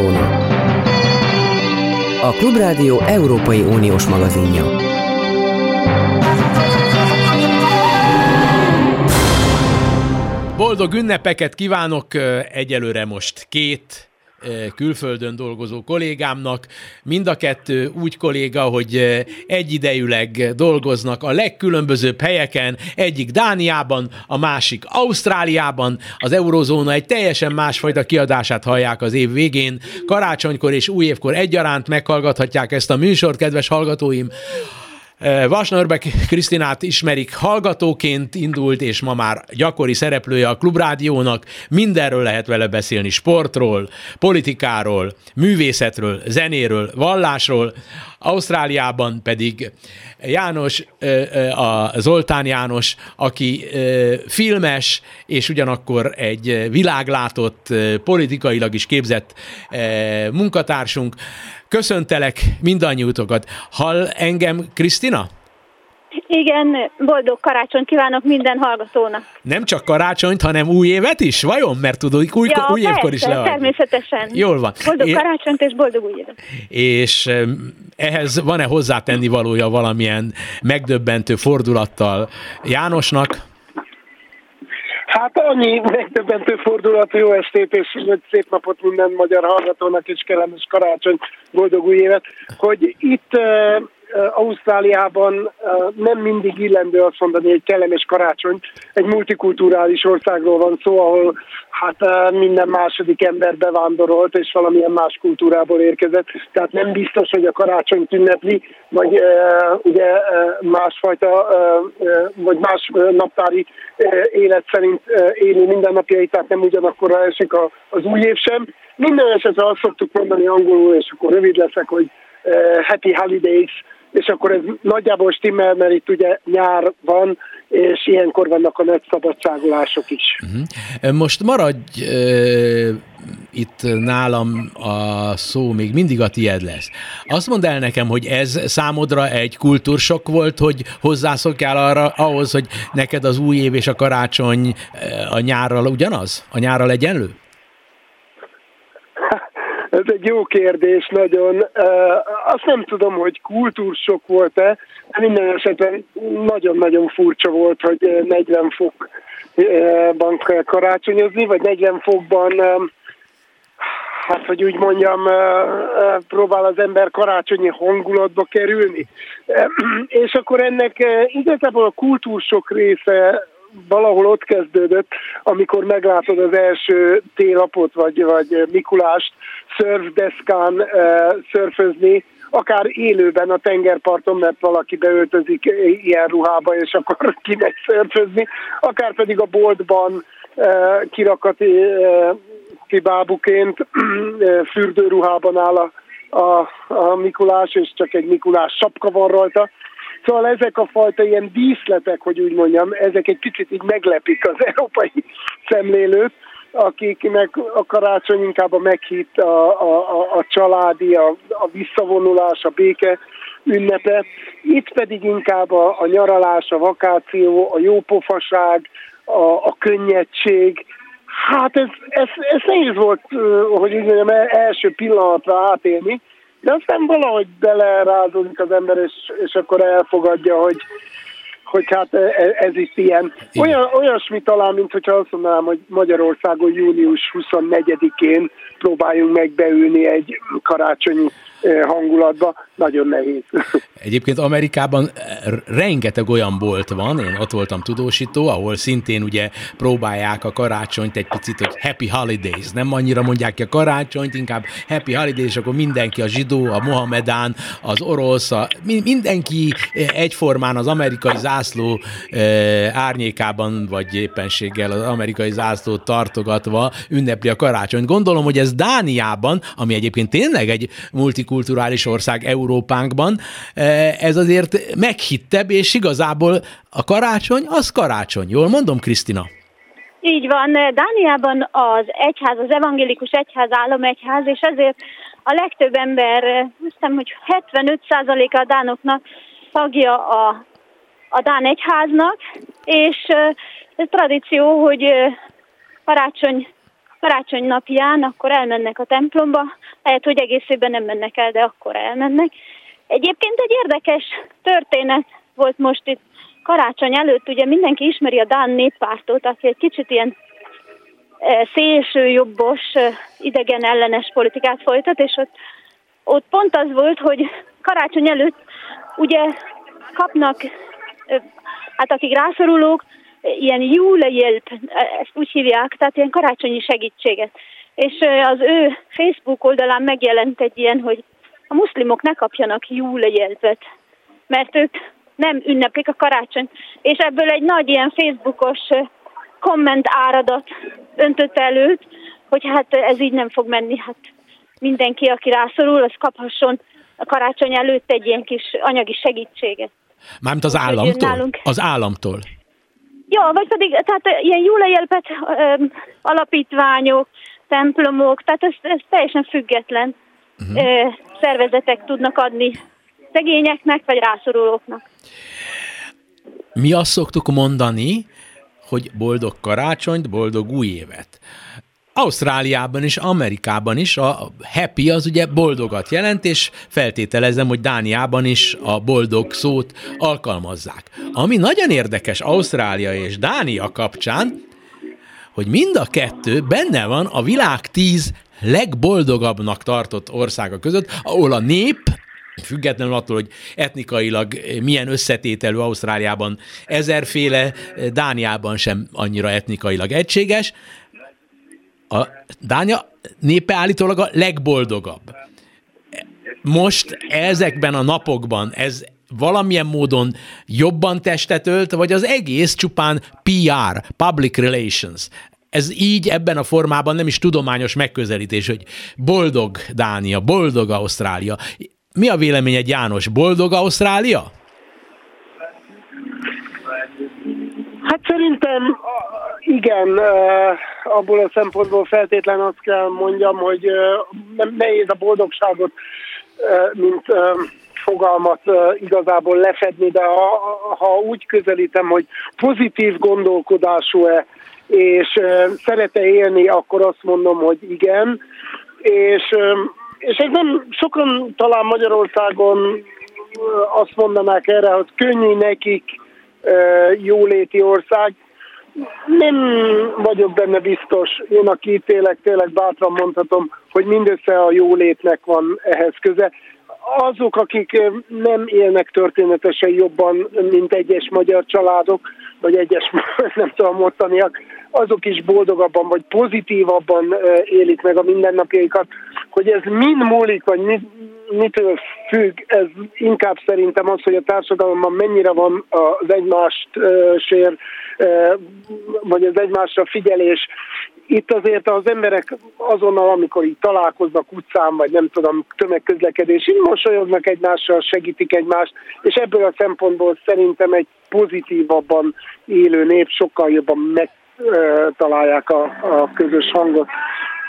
Eurozóna. A Klubrádió Európai Uniós magazinja. Boldog ünnepeket kívánok! Egyelőre most két külföldön dolgozó kollégámnak. Mind a kettő úgy kolléga, hogy egyidejűleg dolgoznak a legkülönbözőbb helyeken, egyik Dániában, a másik Ausztráliában. Az eurozóna egy teljesen másfajta kiadását hallják az év végén. Karácsonykor és újévkor egyaránt meghallgathatják ezt a műsort, kedves hallgatóim. Vasnörbek Krisztinát ismerik hallgatóként indult, és ma már gyakori szereplője a Klubrádiónak. Mindenről lehet vele beszélni, sportról, politikáról, művészetről, zenéről, vallásról. Ausztráliában pedig János, a Zoltán János, aki filmes, és ugyanakkor egy világlátott, politikailag is képzett munkatársunk. Köszöntelek mindannyiutokat. Hall engem Krisztina? Igen, boldog karácsony kívánok minden hallgatónak. Nem csak karácsonyt, hanem új évet is? Vajon? Mert tudod, új, ja, új évkor is leadjuk. természetesen. Jól van. Boldog é- karácsonyt és boldog új évet. És ehhez van-e hozzátenni valója valamilyen megdöbbentő fordulattal Jánosnak? Hát annyi megdöbbentő fordulat, jó estét és szép napot minden magyar hallgatónak és kellemes karácsony, boldog új évet, hogy itt Ausztráliában nem mindig illendő azt mondani, hogy kellemes karácsony. Egy multikulturális országról van szó, ahol hát minden második ember bevándorolt, és valamilyen más kultúrából érkezett. Tehát nem biztos, hogy a karácsony ünnepli, vagy ugye másfajta, vagy más naptári élet szerint éli mindennapjait, tehát nem ugyanakkor esik az új év sem. Minden esetre azt szoktuk mondani angolul, és akkor rövid leszek, hogy happy holidays, és akkor ez nagyjából stimmel, mert itt ugye nyár van, és ilyenkor vannak a nagy szabadságolások is. Uh-huh. Most maradj itt nálam a szó még mindig a tied lesz. Azt mondd el nekem, hogy ez számodra egy kultúrsok volt, hogy hozzászokjál arra, ahhoz, hogy neked az új év és a karácsony a nyárral ugyanaz? A nyárral egyenlő? Ez egy jó kérdés, nagyon. Azt nem tudom, hogy kultúrsok volt-e, de minden esetben nagyon-nagyon furcsa volt, hogy 40 fokban kell karácsonyozni, vagy 40 fokban hát hogy úgy mondjam, próbál az ember karácsonyi hangulatba kerülni. És akkor ennek igazából a kultúrsok része valahol ott kezdődött, amikor meglátod az első télapot, vagy, vagy Mikulást szörfdeszkán uh, szörfözni, akár élőben a tengerparton, mert valaki beöltözik ilyen ruhába, és akkor kimegy szörfözni, akár pedig a boltban uh, kirakati kibábuként fürdőruhában áll a, a, a Mikulás, és csak egy Mikulás sapka van rajta. Szóval ezek a fajta ilyen díszletek, hogy úgy mondjam, ezek egy kicsit így meglepik az európai szemlélőt, akiknek a karácsony inkább a meghitt, a, a, a családi, a, a visszavonulás, a béke ünnepe. Itt pedig inkább a, a nyaralás, a vakáció, a jópofaság, a, a könnyedség. Hát ez, ez, ez nehéz volt, hogy úgy mondjam, első pillanatra átélni, de aztán valahogy belerázódik az ember, és, és akkor elfogadja, hogy, hogy hát e, ez is ilyen. Olyan, olyasmi talán, mint hogyha azt mondanám, hogy Magyarországon június 24-én próbáljunk meg beülni egy karácsonyi hangulatba, nagyon nehéz. Egyébként Amerikában rengeteg olyan bolt van, én ott voltam tudósító, ahol szintén ugye próbálják a karácsonyt egy picit, hogy Happy Holidays, nem annyira mondják ki a karácsonyt, inkább Happy Holidays, akkor mindenki a zsidó, a Mohamedán, az orosz, a, mindenki egyformán az amerikai zászló árnyékában, vagy éppenséggel az amerikai zászlót tartogatva ünnepli a karácsonyt. Gondolom, hogy ez Dániában, ami egyébként tényleg egy multi multikulturális ország Európánkban, e, ez azért meghittebb, és igazából a karácsony az karácsony. Jól mondom, Krisztina? Így van, Dániában az egyház, az evangélikus egyház államegyház, és ezért a legtöbb ember, azt hiszem, hogy 75%-a a dánoknak tagja a, a Dán egyháznak, és ez tradíció, hogy karácsony karácsony napján akkor elmennek a templomba, lehet, hogy egész évben nem mennek el, de akkor elmennek. Egyébként egy érdekes történet volt most itt karácsony előtt, ugye mindenki ismeri a Dán néppártot, aki egy kicsit ilyen e, szélső jobbos, e, idegen ellenes politikát folytat, és ott, ott pont az volt, hogy karácsony előtt ugye kapnak, e, hát akik rászorulók, ilyen julehjelp, ezt úgy hívják, tehát ilyen karácsonyi segítséget. És az ő Facebook oldalán megjelent egy ilyen, hogy a muszlimok ne kapjanak julehjelpet, mert ők nem ünneplik a karácsony. És ebből egy nagy ilyen Facebookos komment áradat öntött előtt, hogy hát ez így nem fog menni, hát mindenki, aki rászorul, az kaphasson a karácsony előtt egy ilyen kis anyagi segítséget. Mármint az államtól? Az államtól. Ja, vagy pedig tehát ilyen jólajjelpet alapítványok, templomok, tehát ez, ez teljesen független uh-huh. szervezetek tudnak adni szegényeknek vagy rászorulóknak. Mi azt szoktuk mondani, hogy boldog karácsonyt, boldog új évet. Ausztráliában és Amerikában is a happy az ugye boldogat jelent, és feltételezem, hogy Dániában is a boldog szót alkalmazzák. Ami nagyon érdekes Ausztrália és Dánia kapcsán, hogy mind a kettő benne van a világ tíz legboldogabbnak tartott országa között, ahol a nép függetlenül attól, hogy etnikailag milyen összetételű Ausztráliában ezerféle, Dániában sem annyira etnikailag egységes, a Dánia népe állítólag a legboldogabb. Most ezekben a napokban ez valamilyen módon jobban testet ölt, vagy az egész csupán PR, public relations. Ez így ebben a formában nem is tudományos megközelítés, hogy boldog Dánia, boldog Ausztrália. Mi a véleményed, János? Boldog Ausztrália? Hát szerintem igen, abból a szempontból feltétlen azt kell mondjam, hogy nem nehéz a boldogságot, mint fogalmat igazából lefedni, de ha, ha úgy közelítem, hogy pozitív gondolkodású-e, és szerete élni, akkor azt mondom, hogy igen. És, és ez nem sokan talán Magyarországon azt mondanák erre, hogy könnyű nekik jóléti ország, nem vagyok benne biztos, én aki ítélek, tényleg bátran mondhatom, hogy mindössze a jólétnek van ehhez köze. Azok, akik nem élnek történetesen jobban, mint egyes magyar családok, vagy egyes, nem tudom, mottaniak, azok is boldogabban, vagy pozitívabban élik meg a mindennapjaikat, hogy ez mind múlik, vagy mit, mitől függ, ez inkább szerintem az, hogy a társadalomban mennyire van az egymást sér, vagy az egymásra figyelés. Itt azért az emberek azonnal, amikor így találkoznak utcán, vagy nem tudom, tömegközlekedés, így mosolyognak egymással, segítik egymást, és ebből a szempontból szerintem egy pozitívabban élő nép sokkal jobban megtalálják a, a közös hangot.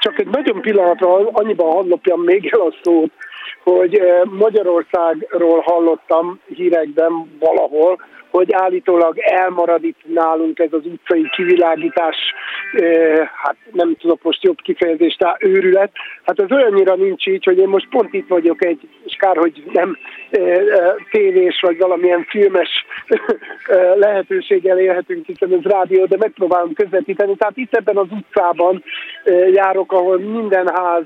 Csak egy nagyon pillanatra annyiban hallopjam még el a szót, hogy Magyarországról hallottam hírekben valahol, hogy állítólag elmarad itt nálunk ez az utcai kivilágítás, hát nem tudok most jobb kifejezést, tehát őrület. Hát ez olyannyira nincs így, hogy én most pont itt vagyok egy, és kár, hogy nem tévés vagy valamilyen filmes lehetőséggel élhetünk, hiszen ez rádió, de megpróbálom közvetíteni. Tehát itt ebben az utcában járok, ahol minden ház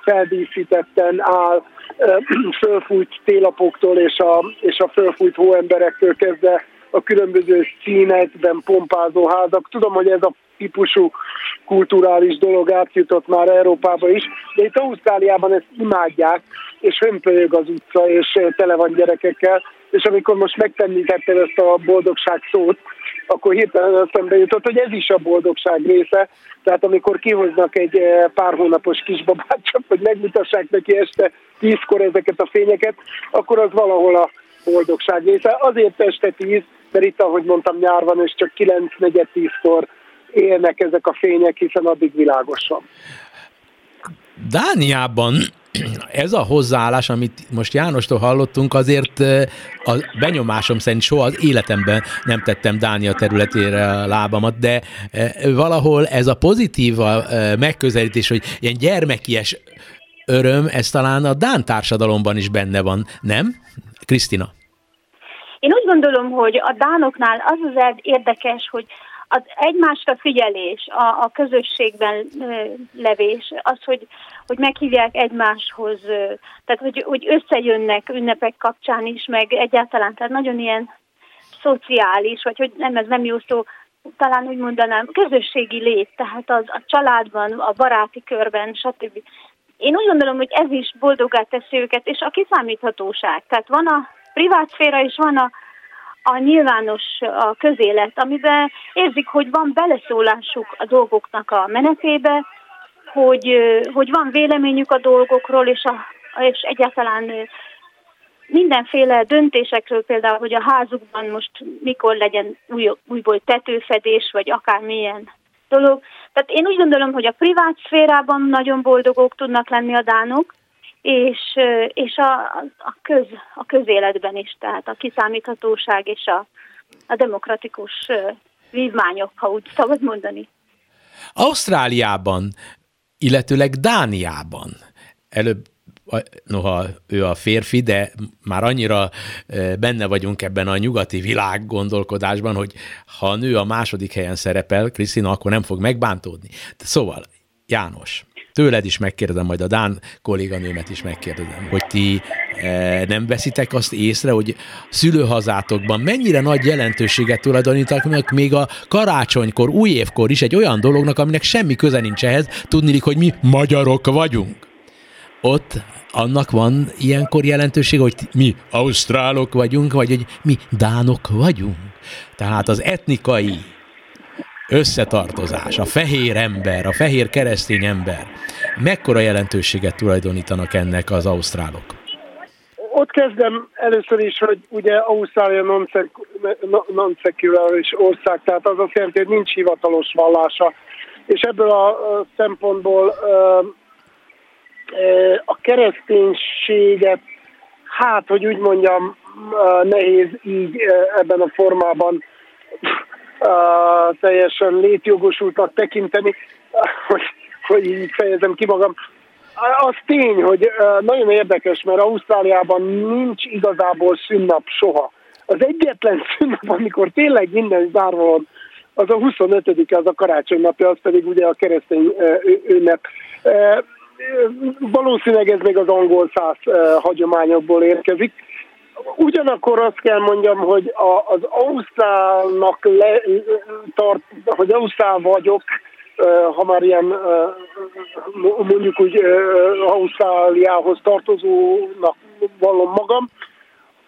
feldíszítetten áll, fölfújt télapoktól és a, és a fölfújt hóemberektől kezdve a különböző színekben pompázó házak. Tudom, hogy ez a típusú kulturális dolog átjutott már Európába is, de itt Ausztráliában ezt imádják, és hömpölyög az utca, és tele van gyerekekkel, és amikor most megtennítetted ezt a boldogság szót, akkor hirtelen eszembe jutott, hogy ez is a boldogság része. Tehát amikor kihoznak egy pár hónapos kisbabát, csak hogy megmutassák neki este tízkor ezeket a fényeket, akkor az valahol a boldogság része. Azért este tíz, mert itt, ahogy mondtam, nyár van, és csak 9 4 tízkor élnek ezek a fények, hiszen addig világos van. Dániában ez a hozzáállás, amit most Jánostól hallottunk, azért a benyomásom szerint soha az életemben nem tettem Dánia területére a lábamat, de valahol ez a pozitív megközelítés, hogy ilyen gyermekies öröm, ez talán a Dán társadalomban is benne van, nem? Krisztina? Én úgy gondolom, hogy a Dánoknál az az érdekes, hogy az egymásra figyelés, a, a közösségben levés, az, hogy, hogy meghívják egymáshoz, tehát hogy, hogy összejönnek ünnepek kapcsán is, meg egyáltalán, tehát nagyon ilyen szociális, vagy hogy nem, ez nem jó szó, talán úgy mondanám, közösségi lét, tehát az a családban, a baráti körben, stb. Én úgy gondolom, hogy ez is boldogá teszi őket, és a kiszámíthatóság. Tehát van a privát szféra, és van a a nyilvános a közélet, amiben érzik, hogy van beleszólásuk a dolgoknak a menetébe, hogy, hogy van véleményük a dolgokról, és, a, és egyáltalán mindenféle döntésekről, például, hogy a házukban most mikor legyen új, újból tetőfedés, vagy akármilyen dolog. Tehát én úgy gondolom, hogy a privát szférában nagyon boldogok tudnak lenni a dánok, és, és a, a, köz, a közéletben is, tehát a kiszámíthatóság és a, a demokratikus vívmányok, ha úgy szabad mondani. Ausztráliában, illetőleg Dániában, előbb noha ő a férfi, de már annyira benne vagyunk ebben a nyugati világ gondolkodásban, hogy ha a nő a második helyen szerepel, Krisztina, akkor nem fog megbántódni. Szóval, János, tőled is megkérdezem, majd a Dán kolléganőmet is megkérdezem, hogy ti e, nem veszitek azt észre, hogy szülőhazátokban mennyire nagy jelentőséget tulajdonítanak még a karácsonykor, újévkor is egy olyan dolognak, aminek semmi köze nincs ehhez, tudnilik, hogy mi magyarok vagyunk. Ott annak van ilyenkor jelentőség, hogy mi ausztrálok vagyunk, vagy hogy mi dánok vagyunk. Tehát az etnikai összetartozás, a fehér ember, a fehér keresztény ember, mekkora jelentőséget tulajdonítanak ennek az ausztrálok? Ott kezdem először is, hogy ugye Ausztrália non-secular ország, tehát az azt jelenti, hogy nincs hivatalos vallása, és ebből a szempontból a kereszténységet, hát, hogy úgy mondjam, nehéz így ebben a formában teljesen létjogosultnak tekinteni, hogy, hogy így fejezem ki magam. Az tény, hogy nagyon érdekes, mert Ausztráliában nincs igazából szünnap soha. Az egyetlen szünnap, amikor tényleg minden zárva van, az a 25 az a karácsony napja, az pedig ugye a keresztény ünnep. Valószínűleg ez még az angol száz hagyományokból érkezik. Ugyanakkor azt kell mondjam, hogy a, az Ausztrálnak le, tart, hogy Ausztrál vagyok, ha már ilyen mondjuk úgy Ausztráliához tartozónak vallom magam,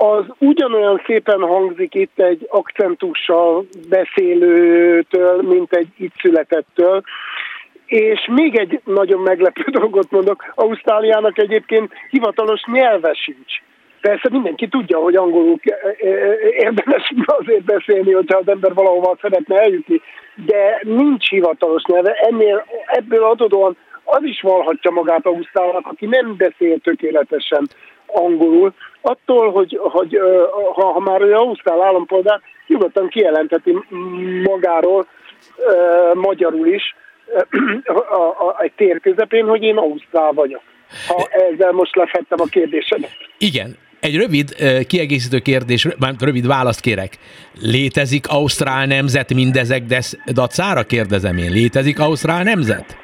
az ugyanolyan szépen hangzik itt egy akcentussal beszélőtől, mint egy itt születettől. És még egy nagyon meglepő dolgot mondok, Ausztráliának egyébként hivatalos nyelve sincs. Persze mindenki tudja, hogy angolul érdemes azért beszélni, hogyha az ember valahova szeretne eljutni, de nincs hivatalos neve. Ennél, ebből adódóan az is valhatja magát Ausztrálnak, aki nem beszél tökéletesen angolul, attól, hogy, hogy ha, ha már olyan ausztrál állampolgár, nyugodtan kijelenteti magáról magyarul is a, a, egy tér közepén, hogy én ausztrál vagyok. Ha ezzel most lefettem a kérdésedet. Igen, egy rövid kiegészítő kérdés, már rövid választ kérek. Létezik Ausztrál nemzet mindezek dacára? Kérdezem én. Létezik Ausztrál nemzet?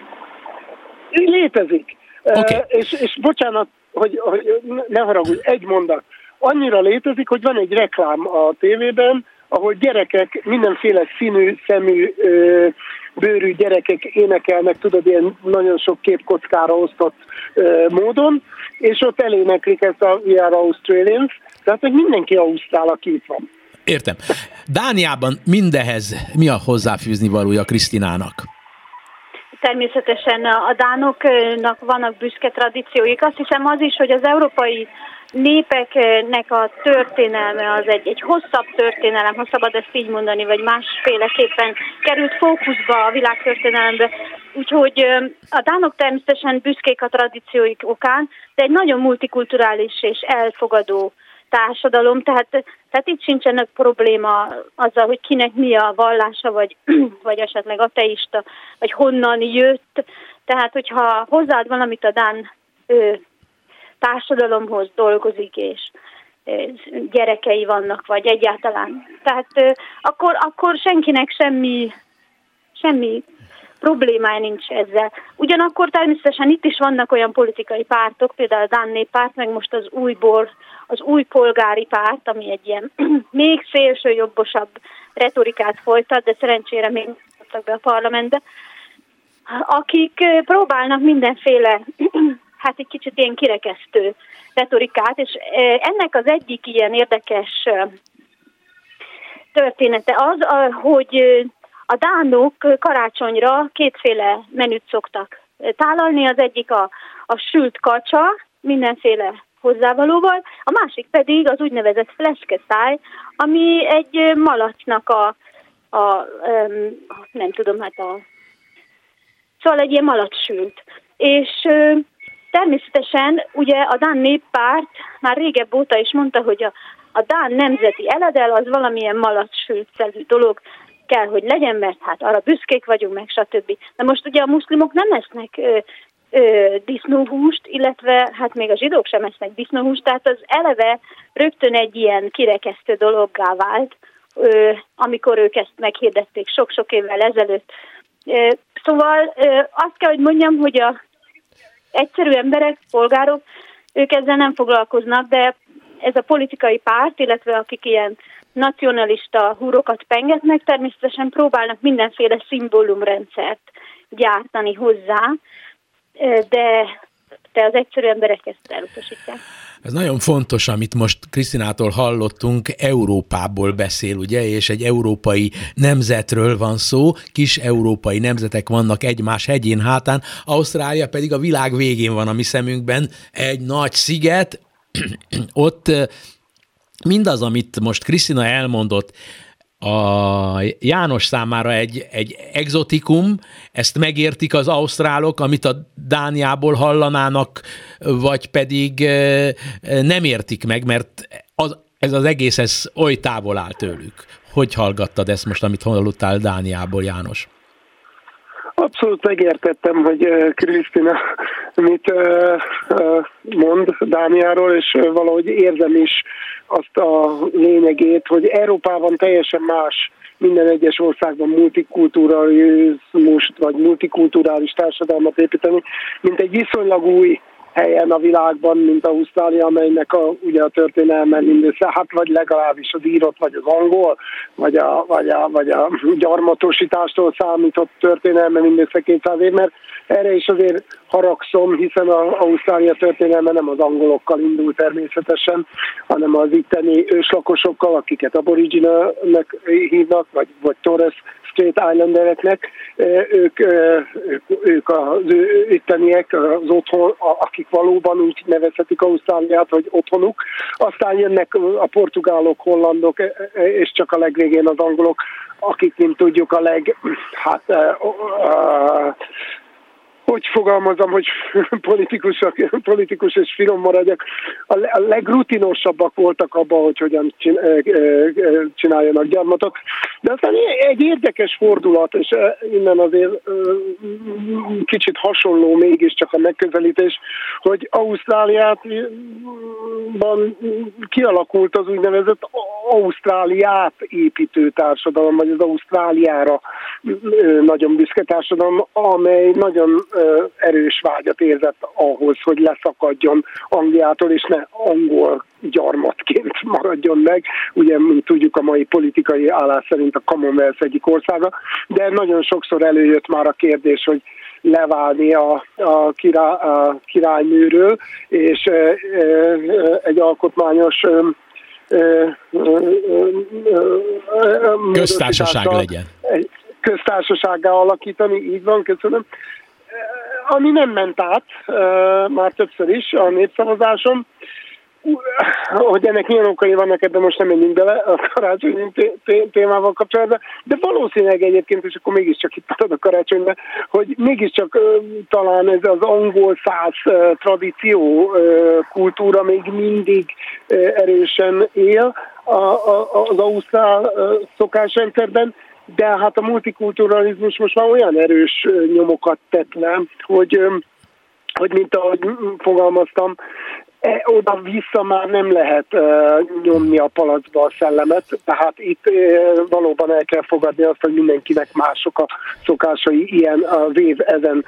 Létezik. Okay. Uh, és, és bocsánat, hogy, hogy ne haragudj, egy mondat. Annyira létezik, hogy van egy reklám a tévében, ahol gyerekek, mindenféle színű, szemű, bőrű gyerekek énekelnek, tudod, ilyen nagyon sok képkockára osztott módon, és ott eléneklik ezt a We Are Australians, tehát hogy mindenki Ausztrál, aki itt van. Értem. Dániában mindehez mi a hozzáfűzni valója Krisztinának? Természetesen a dánoknak vannak büszke tradícióik. Azt hiszem az is, hogy az európai népeknek a történelme az egy, egy hosszabb történelem, ha szabad ezt így mondani, vagy másféleképpen került fókuszba a világtörténelembe. Úgyhogy a dánok természetesen büszkék a tradícióik okán, de egy nagyon multikulturális és elfogadó társadalom, tehát, tehát itt sincsenek probléma azzal, hogy kinek mi a vallása, vagy, vagy esetleg ateista, vagy honnan jött. Tehát, hogyha hozzáad valamit a Dán ő, társadalomhoz dolgozik, és gyerekei vannak, vagy egyáltalán. Tehát akkor, akkor senkinek semmi, semmi problémája nincs ezzel. Ugyanakkor természetesen itt is vannak olyan politikai pártok, például a Dán Néppárt, meg most az újból, az új polgári párt, ami egy ilyen még szélső jobbosabb retorikát folytat, de szerencsére még nem be a parlamentbe, akik próbálnak mindenféle, hát egy kicsit ilyen kirekesztő retorikát, és ennek az egyik ilyen érdekes története az, hogy a dánok karácsonyra kétféle menüt szoktak tálalni, az egyik a, a sült kacsa, mindenféle hozzávalóval, a másik pedig az úgynevezett fleskeszáj, ami egy malacnak a, a nem tudom, hát a szóval egy ilyen malacsült. És természetesen ugye a Dán néppárt már régebb óta is mondta, hogy a, a Dán nemzeti eledel az valamilyen malacsültszerű dolog, kell, hogy legyen, mert hát arra büszkék vagyunk, meg stb. De most ugye a muszlimok nem esznek ö, ö, disznóhúst, illetve hát még a zsidók sem esznek disznóhúst, tehát az eleve rögtön egy ilyen kirekesztő dologgá vált, ö, amikor ők ezt meghirdették sok-sok évvel ezelőtt. Ö, szóval ö, azt kell, hogy mondjam, hogy a egyszerű emberek, polgárok, ők ezzel nem foglalkoznak, de ez a politikai párt, illetve akik ilyen nacionalista húrokat pengetnek, természetesen próbálnak mindenféle szimbólumrendszert gyártani hozzá, de, de az egyszerű emberek ezt elutasítják. Ez nagyon fontos, amit most Krisztinától hallottunk, Európából beszél, ugye, és egy európai nemzetről van szó, kis európai nemzetek vannak egymás hegyén hátán, Ausztrália pedig a világ végén van a mi szemünkben, egy nagy sziget, ott mindaz, amit most Krisztina elmondott, a János számára egy, egy exotikum, ezt megértik az ausztrálok, amit a Dániából hallanának, vagy pedig nem értik meg, mert az, ez az egész ez oly távol áll tőlük. Hogy hallgattad ezt most, amit hallottál Dániából, János? Abszolút megértettem, hogy Krisztina mit mond Dániáról, és valahogy érzem is azt a lényegét, hogy Európában teljesen más minden egyes országban multikulturalizmust vagy multikulturális társadalmat építeni, mint egy viszonylag új helyen a világban, mint Ausztrália, amelynek a, ugye a történelme mindössze, hát vagy legalábbis az írott, vagy az angol, vagy a, vagy a, vagy a gyarmatosítástól számított történelme mindössze 200 év, mert erre is azért haragszom, hiszen az Ausztrália történelme nem az angolokkal indul természetesen, hanem az itteni őslakosokkal, akiket aboriginalnek hívnak, vagy, vagy Torres Strait Islandereknek, ők, ők, ők az itteniek, az otthon, akik valóban úgy nevezhetik Ausztráliát, hogy otthonuk. Aztán jönnek a portugálok, hollandok, és csak a legvégén az angolok, akik, mint tudjuk, a leg, hát, hogy fogalmazom, hogy politikus, politikus és finom maradjak, a legrutinosabbak voltak abban, hogy hogyan csináljanak gyarmatot. De aztán egy érdekes fordulat, és innen azért kicsit hasonló mégiscsak a megközelítés, hogy Ausztráliában kialakult az úgynevezett Ausztráliát építő társadalom, vagy az Ausztráliára nagyon büszke társadalom, amely nagyon erős vágyat érzett ahhoz, hogy leszakadjon Angliától, és ne angol gyarmatként maradjon meg. Ugye, mint tudjuk, a mai politikai állás szerint a Commonwealth egyik országa, de nagyon sokszor előjött már a kérdés, hogy leválni a, a, király, a királynőről, és egy alkotmányos köztársaság legyen. Köztársasággá alakítani, így van, köszönöm ami nem ment át már többször is a népszavazáson, hogy ennek milyen okai vannak, ebben most nem menjünk bele a karácsonyi témával kapcsolatban, de valószínűleg egyébként, és akkor mégiscsak itt marad a karácsonyban, hogy mégiscsak talán ez az angol száz tradíció, kultúra még mindig erősen él az ausztrál szokásrendszerben, de hát a multikulturalizmus most már olyan erős nyomokat tett le, hogy hogy mint ahogy fogalmaztam, oda-vissza már nem lehet uh, nyomni a palacba a szellemet, tehát itt uh, valóban el kell fogadni azt, hogy mindenkinek mások a szokásai ilyen az év ezen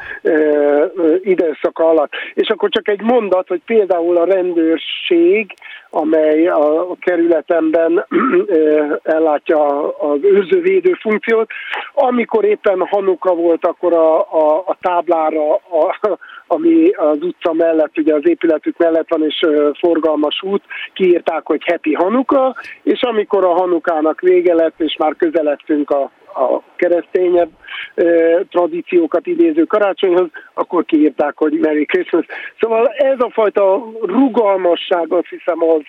időszaka alatt. És akkor csak egy mondat, hogy például a rendőrség, amely a kerületemben ellátja az őrzővédő funkciót. Amikor éppen Hanuka volt, akkor a, a, a táblára, a, ami az utca mellett, ugye az épületük mellett van, és forgalmas út, kiírták, hogy Happy Hanuka, és amikor a Hanukának vége lett, és már közeledtünk a, a keresztényebb e, tradíciókat idéző karácsonyhoz, akkor kiírták, hogy Merry Christmas. Szóval ez a fajta rugalmasság azt hiszem az,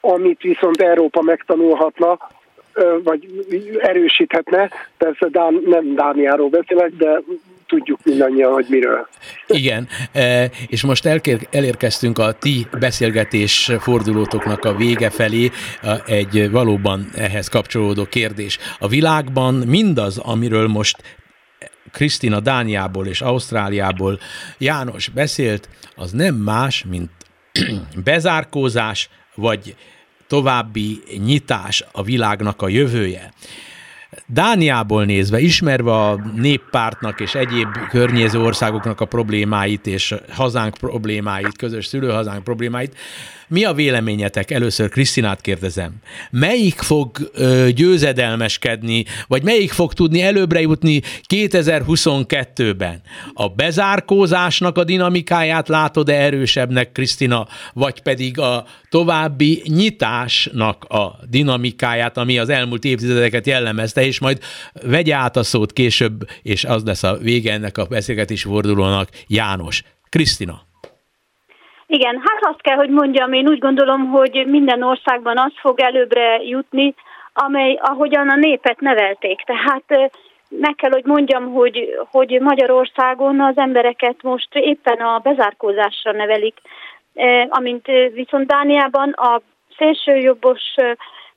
amit viszont Európa megtanulhatna, vagy erősíthetne. Persze Dán, nem Dániáról beszélek, de tudjuk mindannyian, hogy miről. Igen, és most elérkeztünk a ti beszélgetés fordulótoknak a vége felé, egy valóban ehhez kapcsolódó kérdés. A világban mindaz, amiről most Krisztina Dániából és Ausztráliából János beszélt, az nem más, mint bezárkózás, vagy további nyitás a világnak a jövője. Dániából nézve, ismerve a néppártnak és egyéb környező országoknak a problémáit és hazánk problémáit, közös szülőhazánk problémáit, mi a véleményetek? Először Krisztinát kérdezem. Melyik fog ö, győzedelmeskedni, vagy melyik fog tudni előbbre jutni 2022-ben? A bezárkózásnak a dinamikáját látod-e erősebbnek, Krisztina, vagy pedig a további nyitásnak a dinamikáját, ami az elmúlt évtizedeket jellemezte, és majd vegye át a szót később, és az lesz a vége ennek a beszélgetés fordulónak, János. Krisztina. Igen, hát azt kell, hogy mondjam, én úgy gondolom, hogy minden országban az fog előbbre jutni, amely ahogyan a népet nevelték. Tehát meg kell, hogy mondjam, hogy, hogy Magyarországon az embereket most éppen a bezárkózásra nevelik, amint viszont Dániában a szélsőjobbos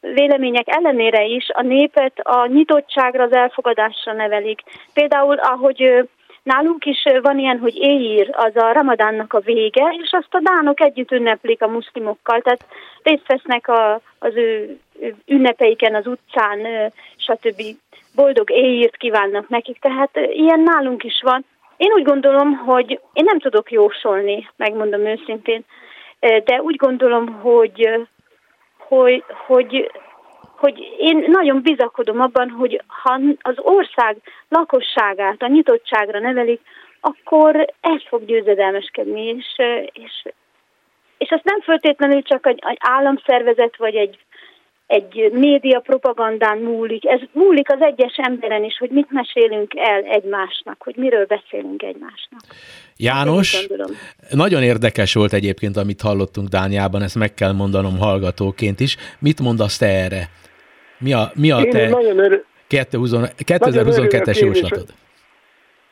vélemények ellenére is a népet a nyitottságra, az elfogadásra nevelik. Például, ahogy Nálunk is van ilyen, hogy éjír, az a ramadánnak a vége, és azt a dánok együtt ünneplik a muszlimokkal, tehát részt vesznek a, az ő ünnepeiken az utcán, stb. Boldog éjírt kívánnak nekik, tehát ilyen nálunk is van. Én úgy gondolom, hogy én nem tudok jósolni, megmondom őszintén, de úgy gondolom, hogy, hogy, hogy hogy én nagyon bizakodom abban, hogy ha az ország lakosságát a nyitottságra nevelik, akkor ez fog győzedelmeskedni, és, és, és ezt nem föltétlenül csak egy, egy államszervezet vagy egy, egy média propagandán múlik, ez múlik az egyes emberen is, hogy mit mesélünk el egymásnak, hogy miről beszélünk egymásnak. János, nagyon érdekes volt egyébként, amit hallottunk Dániában, ezt meg kell mondanom hallgatóként is. Mit mondasz te erre? Mi a, mi a te 2022-es jóslatod?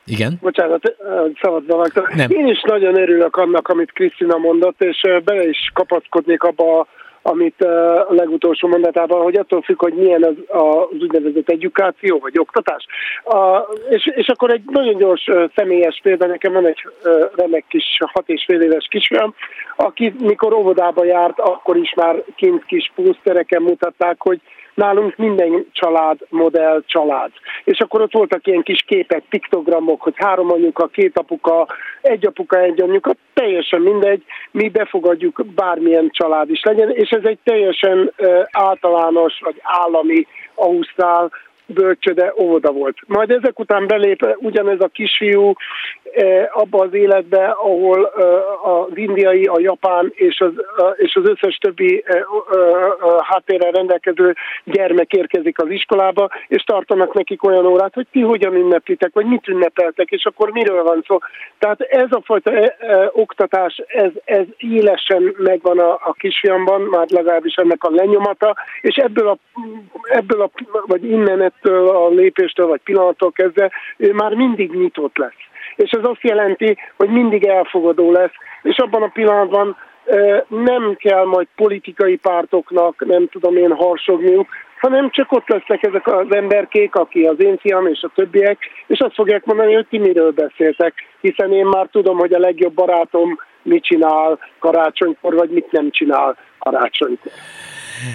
Igen? Bocsánat, szabadba vágtam. Nem. Én is nagyon örülök annak, amit Krisztina mondott, és bele is kapaszkodnék abba, amit a legutolsó mondatában, hogy attól függ, hogy milyen az, az úgynevezett edukáció, vagy oktatás. A, és, és akkor egy nagyon gyors személyes példa, nekem van egy remek kis hat és fél éves kisfiam, aki mikor óvodába járt, akkor is már kint kis pósztereken mutatták, hogy nálunk minden család modell család. És akkor ott voltak ilyen kis képek, piktogramok, hogy három anyuka, két apuka, egy apuka, egy anyuka, teljesen mindegy, mi befogadjuk bármilyen család is legyen, és ez egy teljesen általános vagy állami ausztrál bölcsöde, óvoda volt. Majd ezek után belép ugyanez a kisfiú abba az életbe, ahol az indiai, a japán és az, és az összes többi háttérrel rendelkező gyermek érkezik az iskolába, és tartanak nekik olyan órát, hogy ti hogyan ünneplitek, vagy mit ünnepeltek, és akkor miről van szó. Tehát ez a fajta oktatás, ez, ez élesen megvan a, a kisfiamban, már legalábbis ennek a lenyomata, és ebből a, ebből a vagy innen ettől a lépéstől, vagy pillanattól kezdve ő már mindig nyitott lesz. És ez azt jelenti, hogy mindig elfogadó lesz, és abban a pillanatban nem kell majd politikai pártoknak, nem tudom én, harsogniuk, hanem csak ott lesznek ezek az emberkék, aki az én fiam és a többiek, és azt fogják mondani, hogy ti miről beszéltek, hiszen én már tudom, hogy a legjobb barátom mit csinál karácsonykor, vagy mit nem csinál karácsonykor.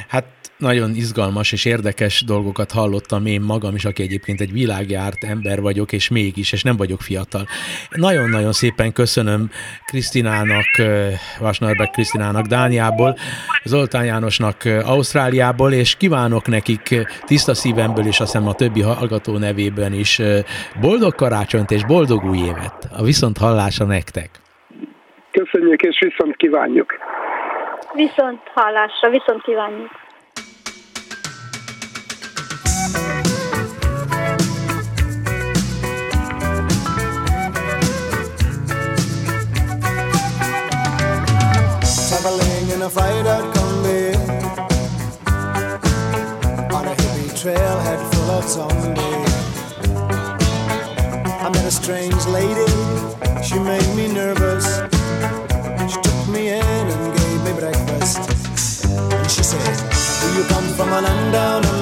Hát nagyon izgalmas és érdekes dolgokat hallottam én magam is, aki egyébként egy világjárt ember vagyok, és mégis, és nem vagyok fiatal. Nagyon-nagyon szépen köszönöm Krisztinának, Vasnarbek Krisztinának Dániából, Zoltán Jánosnak Ausztráliából, és kívánok nekik tiszta szívemből, és azt hiszem a többi hallgató nevében is boldog karácsonyt és boldog új évet. A viszont hallása nektek. Köszönjük, és viszont kívánjuk. Viszont hallásra, viszont kívánjuk. traveling in a out combi on a hippie trailhead full of zombies. I met a strange lady, she made me nervous. come on and down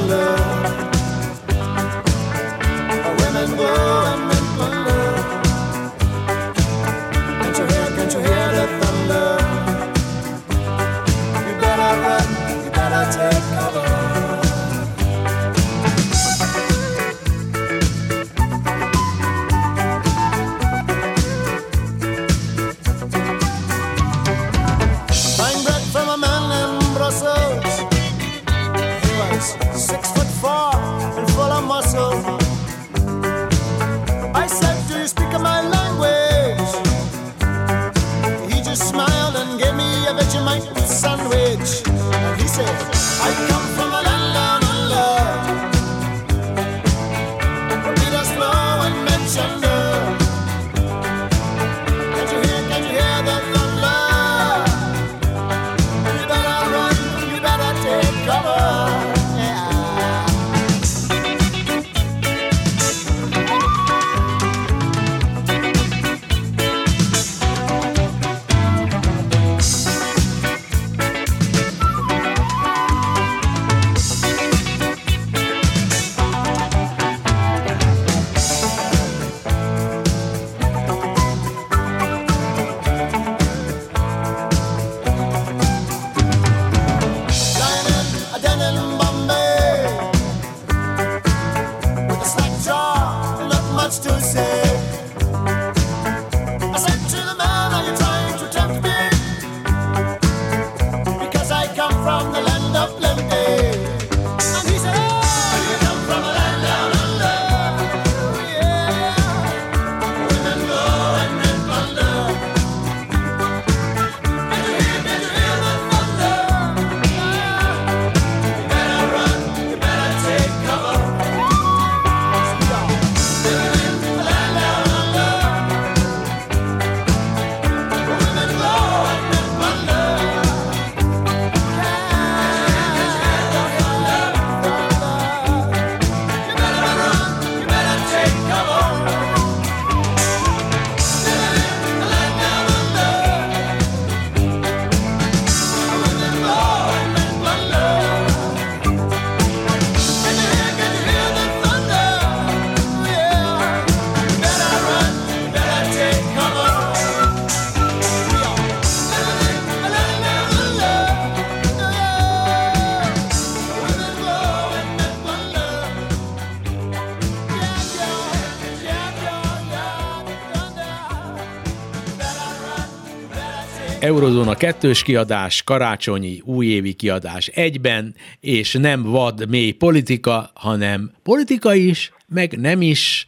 Eurozóna kettős kiadás, karácsonyi, újévi kiadás egyben, és nem vad mély politika, hanem politika is, meg nem is,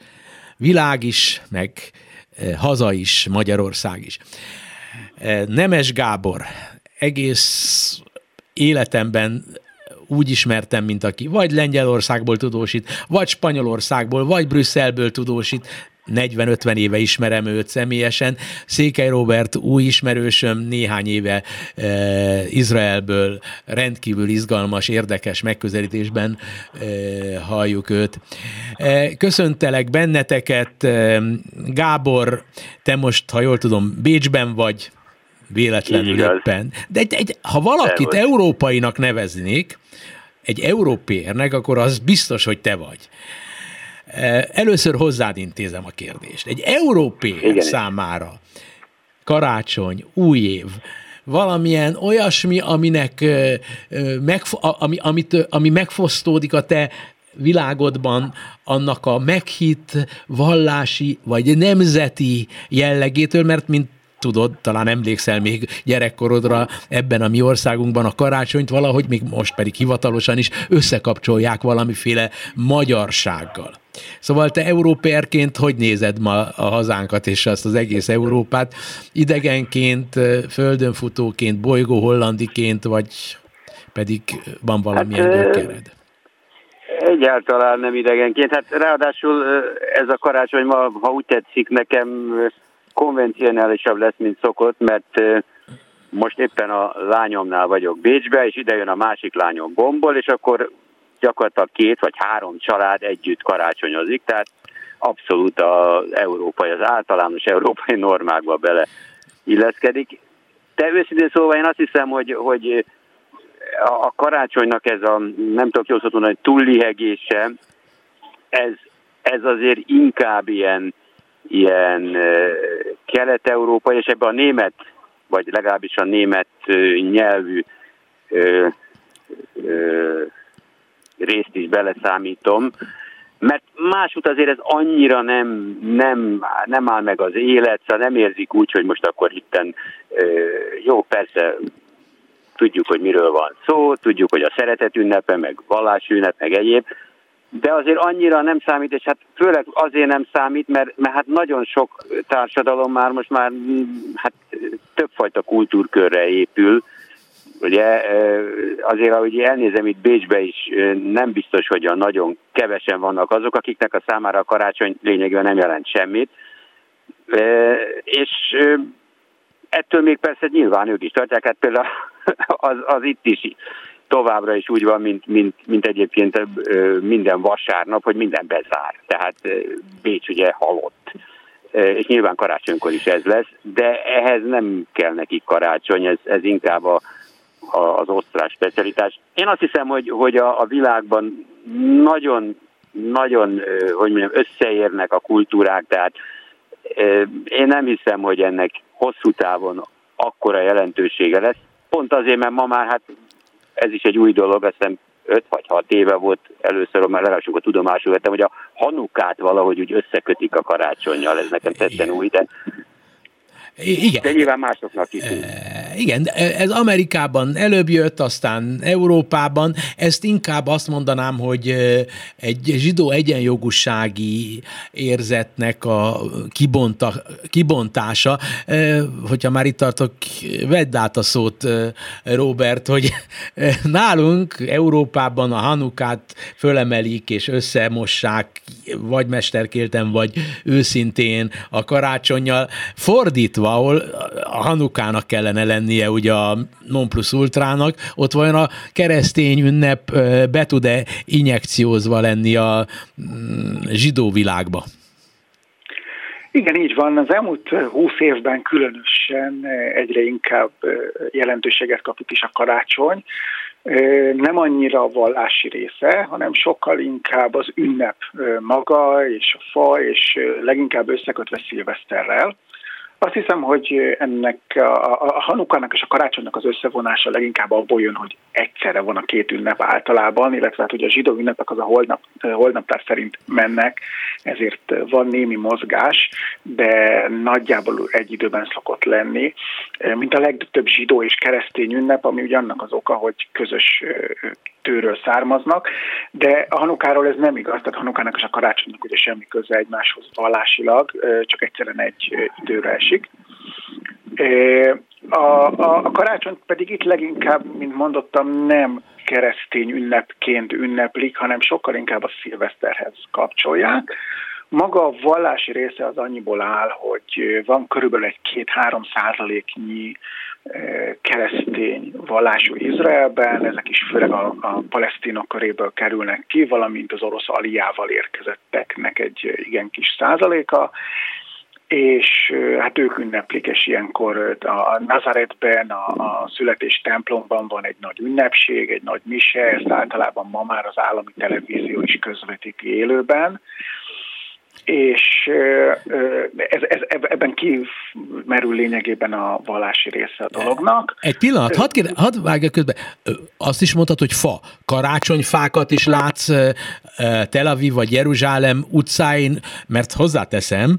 világ is, meg eh, haza is, Magyarország is. Eh, Nemes Gábor, egész életemben úgy ismertem, mint aki vagy Lengyelországból tudósít, vagy Spanyolországból, vagy Brüsszelből tudósít, 40-50 éve ismerem őt személyesen. Székely Robert új ismerősöm, néhány éve e, Izraelből rendkívül izgalmas, érdekes megközelítésben e, halljuk őt. E, köszöntelek benneteket. E, Gábor, te most, ha jól tudom, Bécsben vagy, véletlenül éppen. De egy, egy, ha valakit európainak neveznék, egy európérnek, akkor az biztos, hogy te vagy. Először hozzád intézem a kérdést. Egy európai számára karácsony, új év, valamilyen olyasmi, aminek megfo- ami, amit, ami megfosztódik a te világodban annak a meghitt vallási vagy nemzeti jellegétől, mert mint tudod, talán emlékszel még gyerekkorodra ebben a mi országunkban a karácsonyt valahogy, még most pedig hivatalosan is összekapcsolják valamiféle magyarsággal. Szóval te európérként hogy nézed ma a hazánkat és azt az egész Európát? Idegenként, földönfutóként, bolygó hollandiként, vagy pedig van valamilyen hát, gyökered? Egyáltalán nem idegenként. Hát ráadásul ez a karácsony ma, ha úgy tetszik, nekem konvencionálisabb lesz, mint szokott, mert most éppen a lányomnál vagyok Bécsbe, és ide jön a másik lányom Gombol, és akkor gyakorlatilag két vagy három család együtt karácsonyozik, tehát abszolút az európai, az általános európai normákba bele illeszkedik. De őszintén szóval én azt hiszem, hogy, hogy a karácsonynak ez a, nem tudok jól szóval hogy túllihegése, ez, ez azért inkább ilyen, ilyen kelet-európai, és ebben a német, vagy legalábbis a német nyelvű részt is beleszámítom, mert másút azért ez annyira nem, nem, nem áll meg az élet, szóval nem érzik úgy, hogy most akkor itten jó, persze tudjuk, hogy miről van szó, tudjuk, hogy a szeretet ünnepe, meg ünnep, meg egyéb, de azért annyira nem számít, és hát főleg azért nem számít, mert, mert hát nagyon sok társadalom már most már hát többfajta kultúrkörre épül, Ugye azért, ahogy elnézem itt Bécsbe is, nem biztos, hogy a nagyon kevesen vannak azok, akiknek a számára a karácsony lényegében nem jelent semmit. És ettől még persze nyilván ők is tartják, hát például az, az itt is továbbra is úgy van, mint, mint, mint egyébként minden vasárnap, hogy minden bezár. Tehát Bécs ugye halott. És nyilván karácsonykor is ez lesz, de ehhez nem kell nekik karácsony, ez, ez inkább a, az osztrák specialitás. Én azt hiszem, hogy, hogy a, a világban nagyon, nagyon, hogy mondjam, összeérnek a kultúrák, tehát én nem hiszem, hogy ennek hosszú távon akkora jelentősége lesz. Pont azért, mert ma már hát ez is egy új dolog, azt hiszem 5 vagy 6 éve volt először, mert legalább sokat tudomásul vettem, hogy a hanukát valahogy úgy összekötik a karácsonyjal, ez nekem tetten új, de igen. De nyilván másoknak is. Igen, ez Amerikában előbb jött, aztán Európában. Ezt inkább azt mondanám, hogy egy zsidó egyenjogúsági érzetnek a kibonta, kibontása. Hogyha már itt tartok, vedd át a szót, Robert, hogy nálunk Európában a Hanukát fölemelik és összemossák, vagy mesterkélten, vagy őszintén a karácsonyjal. Fordítva ahol a Hanukának kellene lennie ugye a non plus ultrának, ott vajon a keresztény ünnep be tud-e injekciózva lenni a mm, zsidó világba? Igen, így van. Az elmúlt húsz évben különösen egyre inkább jelentőséget kapott is a karácsony. Nem annyira a vallási része, hanem sokkal inkább az ünnep maga és a fa, és leginkább összekötve szilveszterrel Azt hiszem, hogy ennek a, a Hanukának és a karácsonynak az összevonása leginkább abból jön, hogy egyszerre van a két ünnep általában, illetve hát ugye a zsidó ünnepek az a holnap, holnaptár szerint mennek, ezért van némi mozgás, de nagyjából egy időben szokott lenni, mint a legtöbb zsidó és keresztény ünnep, ami ugye annak az oka, hogy közös tőről származnak, de a Hanukáról ez nem igaz, tehát Hanukának és a karácsonynak ugye semmi köze egymáshoz vallásilag, csak egyszerűen egy időre esik. A, a, a karácsony pedig itt leginkább, mint mondottam, nem keresztény ünnepként ünneplik, hanem sokkal inkább a szilveszterhez kapcsolják. Maga a vallási része az annyiból áll, hogy van körülbelül egy két-három százaléknyi keresztény vallású Izraelben, ezek is főleg a, a palesztinok köréből kerülnek ki, valamint az orosz aliával érkezetteknek egy igen kis százaléka, és hát ők ünneplik, és ilyenkor a Nazaretben, a, a születés templomban van egy nagy ünnepség, egy nagy mise, ezt általában ma már az állami televízió is közvetíti élőben, és ez, ez, ebben kimerül lényegében a vallási része a dolognak. Egy pillanat, hadd, kérde, hadd vágja közben. Azt is mondtad, hogy fa. Karácsonyfákat is látsz Tel Aviv vagy Jeruzsálem utcáin, mert hozzáteszem,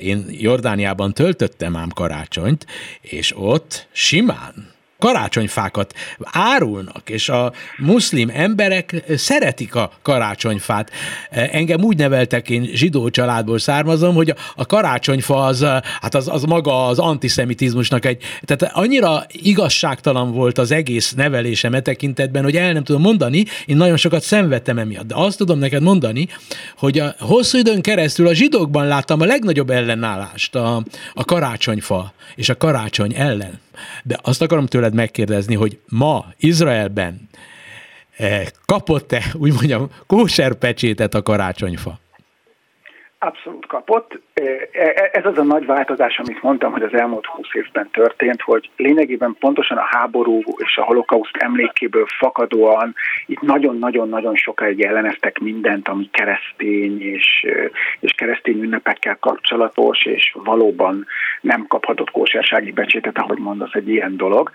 én Jordániában töltöttem ám karácsonyt, és ott simán karácsonyfákat árulnak, és a muszlim emberek szeretik a karácsonyfát. Engem úgy neveltek, én zsidó családból származom, hogy a karácsonyfa az, hát az, az maga az antiszemitizmusnak egy, tehát annyira igazságtalan volt az egész nevelésem e tekintetben, hogy el nem tudom mondani, én nagyon sokat szenvedtem emiatt, de azt tudom neked mondani, hogy a hosszú időn keresztül a zsidókban láttam a legnagyobb ellenállást a, a karácsonyfa és a karácsony ellen. De azt akarom tőled megkérdezni, hogy ma Izraelben eh, kapott-e, úgy mondjam, kóserpecsétet a karácsonyfa? Abszolút kapott. E, e, ez az a nagy változás, amit mondtam, hogy az elmúlt húsz évben történt, hogy lényegében pontosan a háború és a holokauszt emlékéből fakadóan itt nagyon-nagyon-nagyon sokáig elleneztek mindent, ami keresztény és, és keresztény ünnepekkel kapcsolatos, és valóban nem kaphatott kósersági becsétet, ahogy mondasz, egy ilyen dolog.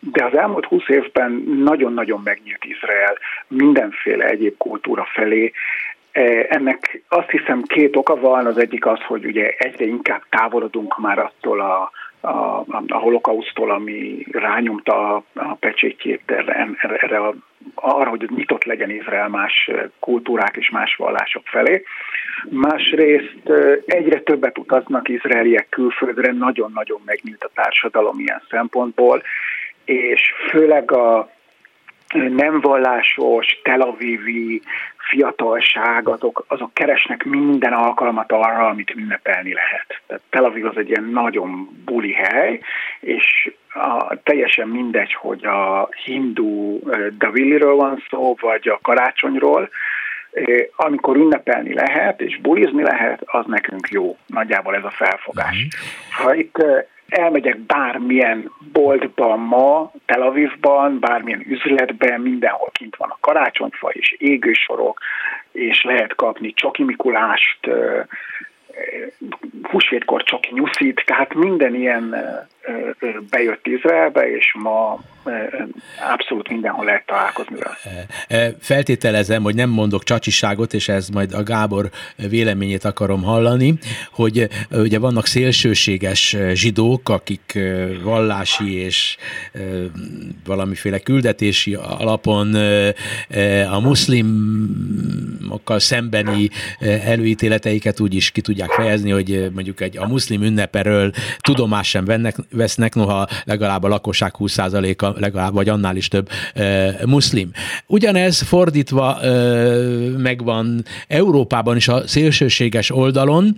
De az elmúlt húsz évben nagyon-nagyon megnyílt Izrael mindenféle egyéb kultúra felé, ennek azt hiszem két oka van, az egyik az, hogy ugye egyre inkább távolodunk már attól a, a, a holokausztól, ami rányomta a, a pecsétjét erre, erre a, arra, hogy nyitott legyen Izrael más kultúrák és más vallások felé. Másrészt e, egyre többet utaznak izraeliek külföldre, nagyon-nagyon megnyílt a társadalom ilyen szempontból, és főleg a nem vallásos, Tel Avivi fiatalság, azok, azok keresnek minden alkalmat arra, amit ünnepelni lehet. Tehát Tel Aviv az egy ilyen nagyon buli hely, és a, teljesen mindegy, hogy a hindu Daviliről van szó, vagy a karácsonyról, amikor ünnepelni lehet, és bulizni lehet, az nekünk jó. Nagyjából ez a felfogás. Mhm. Ha itt elmegyek bármilyen boltban ma, Tel Avivban, bármilyen üzletben, mindenhol kint van a karácsonyfa és égősorok, és lehet kapni Csoki Mikulást, húsvétkor Csoki Nyuszit, tehát minden ilyen bejött Izraelbe, és ma abszolút mindenhol lehet találkozni vele. Feltételezem, hogy nem mondok csacsiságot, és ez majd a Gábor véleményét akarom hallani, hogy ugye vannak szélsőséges zsidók, akik vallási és valamiféle küldetési alapon a muszlimokkal szembeni előítéleteiket úgy is ki tudják fejezni, hogy mondjuk egy a muszlim ünneperől tudomás sem vennek, vesznek, noha legalább a lakosság 20%-a, legalább vagy annál is több muszlim. Ugyanez fordítva megvan Európában is a szélsőséges oldalon,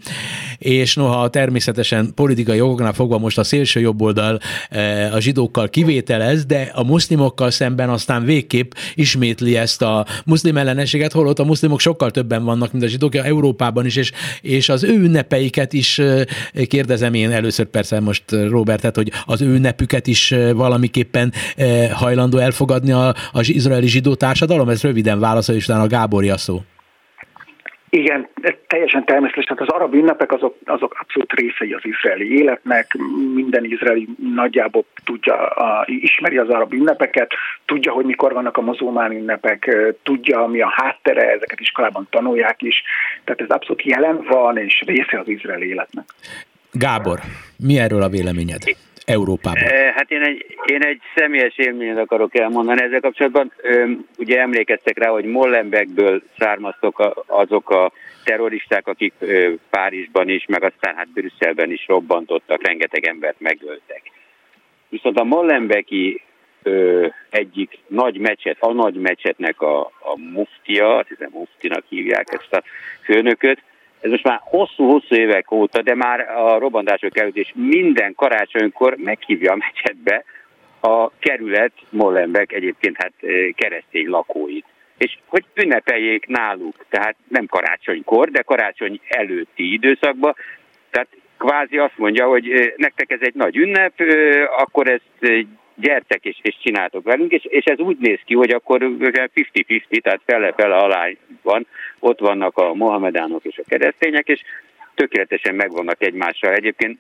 és noha természetesen politikai jogoknál fogva most a szélső jobb oldal a zsidókkal kivételez, de a muszlimokkal szemben aztán végképp ismétli ezt a muszlim ellenességet, holott a muszlimok sokkal többen vannak, mint a zsidók Európában is, és, és az ő ünnepeiket is kérdezem én először persze most Robert tehát hogy az ő ünnepüket is valamiképpen hajlandó elfogadni az izraeli zsidó társadalom? Ez röviden válaszol, és utána a Gáborja szó. Igen, teljesen természetes. Tehát az arab ünnepek azok, azok abszolút részei az izraeli életnek. Minden izraeli nagyjából tudja, a, ismeri az arab ünnepeket, tudja, hogy mikor vannak a mozulmán ünnepek, tudja, mi a háttere, ezeket iskolában tanulják is. Tehát ez abszolút jelen van, és része az izraeli életnek. Gábor, mi erről a véleményed? Európában? Hát én egy, én egy személyes élményt akarok elmondani ezzel kapcsolatban. Ugye emlékeztek rá, hogy Molenbeekből származtok azok a terroristák, akik Párizsban is, meg aztán hát Brüsszelben is robbantottak, rengeteg embert megöltek. Viszont a Molenbeki egyik nagy mecset, a nagy mecsetnek a, a muftia, azt hiszem muftinak hívják ezt a főnököt, ez most már hosszú-hosszú évek óta, de már a robbantások előtt is minden karácsonykor meghívja a mecsetbe a kerület Molenbeek egyébként hát keresztény lakóit. És hogy ünnepeljék náluk, tehát nem karácsonykor, de karácsony előtti időszakban, tehát kvázi azt mondja, hogy nektek ez egy nagy ünnep, akkor ezt gyertek és, és csináltok velünk, és, és ez úgy néz ki, hogy akkor 50-50, tehát fele-fele alá van, ott vannak a mohamedánok és a keresztények, és tökéletesen megvannak egymással. Egyébként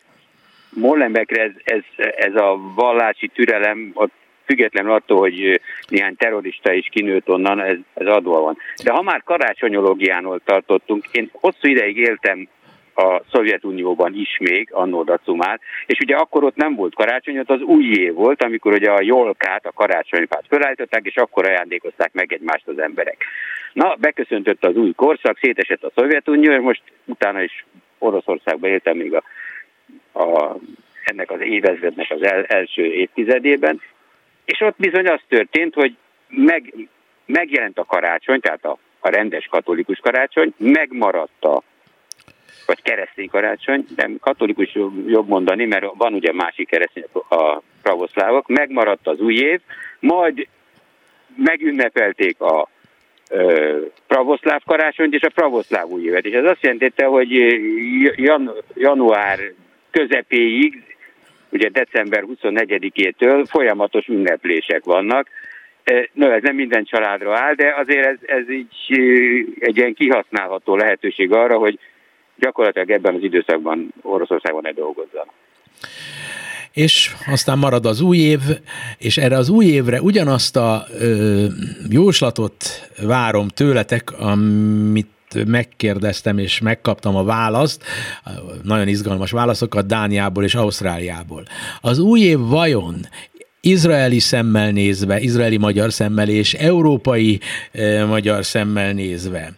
Molenbeekre ez, ez, ez a vallási türelem, ott függetlenül attól, hogy néhány terrorista is kinőtt onnan, ez, ez adva van. De ha már karácsonyológiánól tartottunk, én hosszú ideig éltem a Szovjetunióban is még, annó dacumát, és ugye akkor ott nem volt karácsony, ott az új év volt, amikor ugye a jolkát, a karácsonyfát felállították, és akkor ajándékozták meg egymást az emberek. Na, beköszöntött az új korszak, szétesett a Szovjetunió, és most utána is Oroszországban éltem még a, a, ennek az évezrednek az el, első évtizedében, és ott bizony az történt, hogy meg, megjelent a karácsony, tehát a, a rendes katolikus karácsony, megmaradt a vagy keresztény karácsony, de katolikus jobb mondani, mert van ugye másik keresztény a pravoszlávok, megmaradt az új év, majd megünnepelték a ö, pravoszláv karácsonyt és a pravoszláv új évet. És ez azt jelentette, hogy jan, január közepéig, ugye december 24-től folyamatos ünneplések vannak. No, ez nem minden családra áll, de azért ez, ez így egy ilyen kihasználható lehetőség arra, hogy gyakorlatilag ebben az időszakban Oroszországban ne dolgozzanak. És aztán marad az új év, és erre az új évre ugyanazt a ö, jóslatot várom tőletek, amit megkérdeztem és megkaptam a választ, nagyon izgalmas válaszokat Dániából és Ausztráliából. Az új év vajon izraeli szemmel nézve, izraeli magyar szemmel és európai eh, magyar szemmel nézve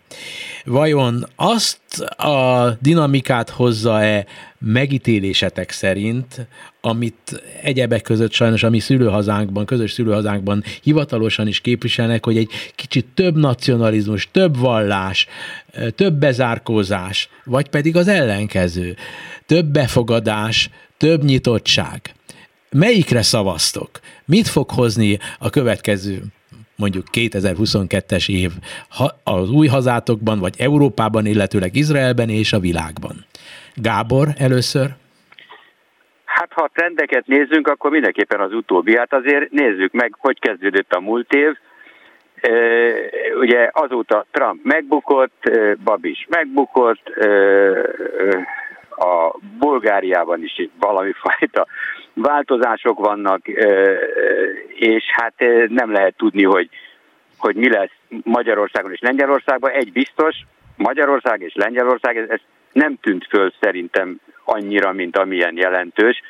vajon azt a dinamikát hozza-e megítélésetek szerint, amit egyebek között sajnos a mi szülőhazánkban, közös szülőhazánkban hivatalosan is képviselnek, hogy egy kicsit több nacionalizmus, több vallás, több bezárkózás, vagy pedig az ellenkező, több befogadás, több nyitottság. Melyikre szavaztok? Mit fog hozni a következő mondjuk 2022-es év az új hazátokban, vagy Európában, illetőleg Izraelben és a világban. Gábor először. Hát ha a trendeket nézzünk, akkor mindenképpen az utóbbi. Hát azért nézzük meg, hogy kezdődött a múlt év. Ugye azóta Trump megbukott, Babis megbukott, a Bulgáriában is valami fajta változások vannak, és hát nem lehet tudni, hogy, hogy mi lesz Magyarországon és Lengyelországban. Egy biztos, Magyarország és Lengyelország, ez, ez nem tűnt föl szerintem annyira, mint amilyen jelentős.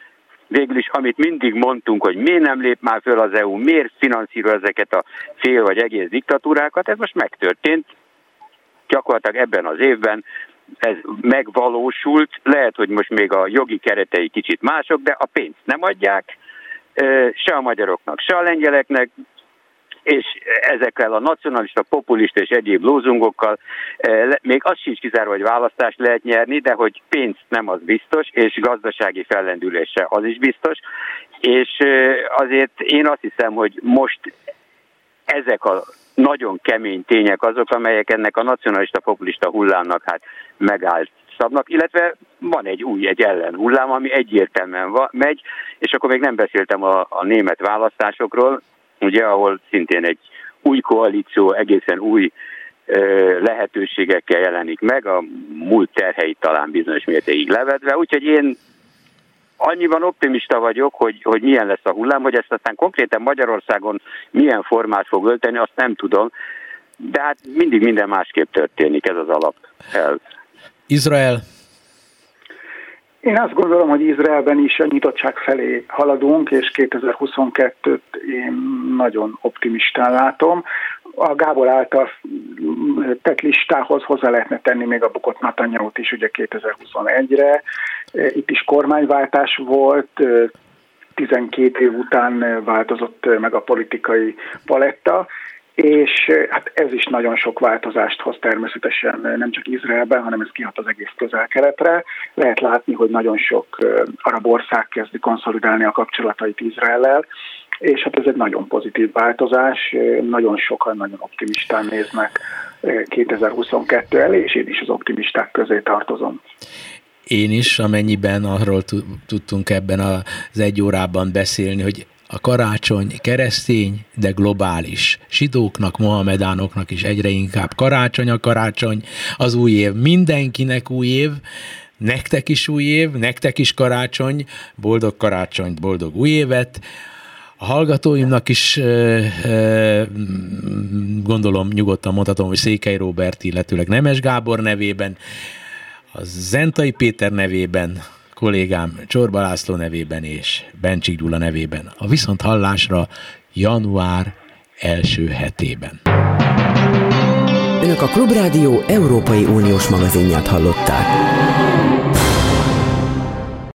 Végül is, amit mindig mondtunk, hogy miért nem lép már föl az EU, miért finanszíroz ezeket a fél vagy egész diktatúrákat, ez most megtörtént. Gyakorlatilag ebben az évben ez megvalósult, lehet, hogy most még a jogi keretei kicsit mások, de a pénzt nem adják, se a magyaroknak, se a lengyeleknek, és ezekkel a nacionalista, populista és egyéb lózungokkal még az sincs kizárva, hogy választást lehet nyerni, de hogy pénzt nem az biztos, és gazdasági fellendülése az is biztos, és azért én azt hiszem, hogy most ezek a nagyon kemény tények azok, amelyek ennek a nacionalista populista hullámnak hát megállt szabnak, illetve van egy új, egy ellen hullám, ami egyértelműen va, megy, és akkor még nem beszéltem a, a német választásokról, ugye, ahol szintén egy új koalíció, egészen új lehetőségekkel jelenik meg, a múlt terheit talán bizonyos mértékig levedve, úgyhogy én annyiban optimista vagyok, hogy, hogy milyen lesz a hullám, hogy ezt aztán konkrétan Magyarországon milyen formát fog ölteni, azt nem tudom, de hát mindig minden másképp történik, ez az alap. Izrael én azt gondolom, hogy Izraelben is a nyitottság felé haladunk, és 2022-t én nagyon optimistán látom. A Gábor által tett listához hozzá lehetne tenni még a bukott netanyahu is ugye 2021-re. Itt is kormányváltás volt, 12 év után változott meg a politikai paletta, és hát ez is nagyon sok változást hoz természetesen nem csak Izraelben, hanem ez kihat az egész közel-keletre. Lehet látni, hogy nagyon sok arab ország kezdi konszolidálni a kapcsolatait Izraellel, és hát ez egy nagyon pozitív változás, nagyon sokan nagyon optimistán néznek 2022 elé, és én is az optimisták közé tartozom én is, amennyiben arról tudtunk ebben az egy órában beszélni, hogy a karácsony keresztény, de globális. Sidóknak, mohamedánoknak is egyre inkább karácsony a karácsony, az új év mindenkinek új év, nektek is új év, nektek is karácsony, boldog karácsonyt, boldog új évet, a hallgatóimnak is gondolom nyugodtan mondhatom, hogy Székely Robert, illetőleg Nemes Gábor nevében, a Zentai Péter nevében, kollégám Csorba László nevében és Bencsik Gyula nevében. A viszont hallásra január első hetében. Önök a Klubrádió Európai Uniós magazinját hallották.